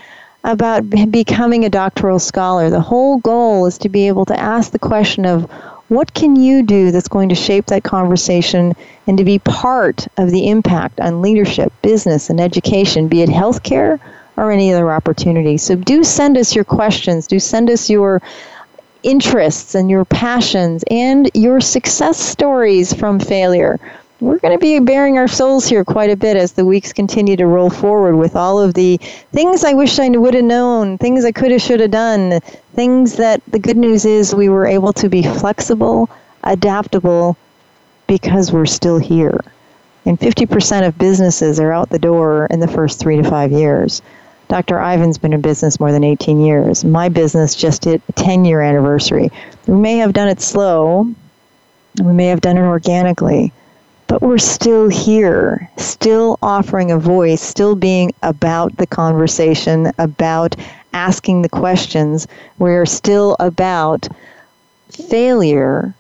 about becoming a doctoral scholar? The whole goal is to be able to ask the question of what can you do that's going to shape that conversation and to be part of the impact on leadership business and education be it healthcare or any other opportunity? So do send us your questions. Do send us your interests and your passions and your success stories from failure. We're going to be bearing our souls here quite a bit as the weeks continue to roll forward with all of the things I wish I would have known, things I could have, should have done, things that the good news is we were able to be flexible, adaptable, because we're still here. And 50% of businesses are out the door in the first three to five years. Dr. Ivan's been in business more than 18 years. My business just hit a 10 year anniversary. We may have done it slow, we may have done it organically, but we're still here, still offering a voice, still being about the conversation, about asking the questions. We're still about failure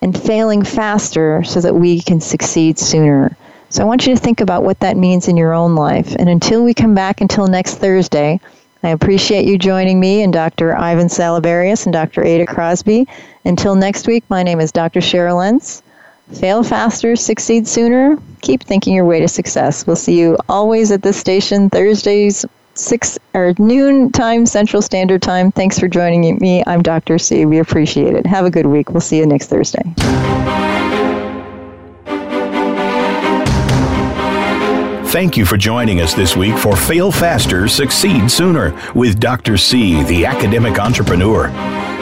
and failing faster so that we can succeed sooner. So I want you to think about what that means in your own life. And until we come back until next Thursday, I appreciate you joining me and Dr. Ivan Salaberrios and Dr. Ada Crosby. Until next week, my name is Dr. Cheryl Lentz. Fail faster, succeed sooner. Keep thinking your way to success. We'll see you always at this station Thursdays, six or noon time Central Standard Time. Thanks for joining me. I'm Dr. C. We appreciate it. Have a good week. We'll see you next Thursday. Thank you for joining us this week for Fail Faster, Succeed Sooner with Dr. C, the academic entrepreneur.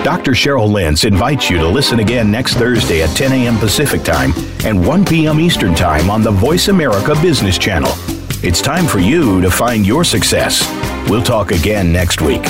Dr. Cheryl Lentz invites you to listen again next Thursday at 10 a.m. Pacific Time and 1 p.m. Eastern Time on the Voice America Business Channel. It's time for you to find your success. We'll talk again next week.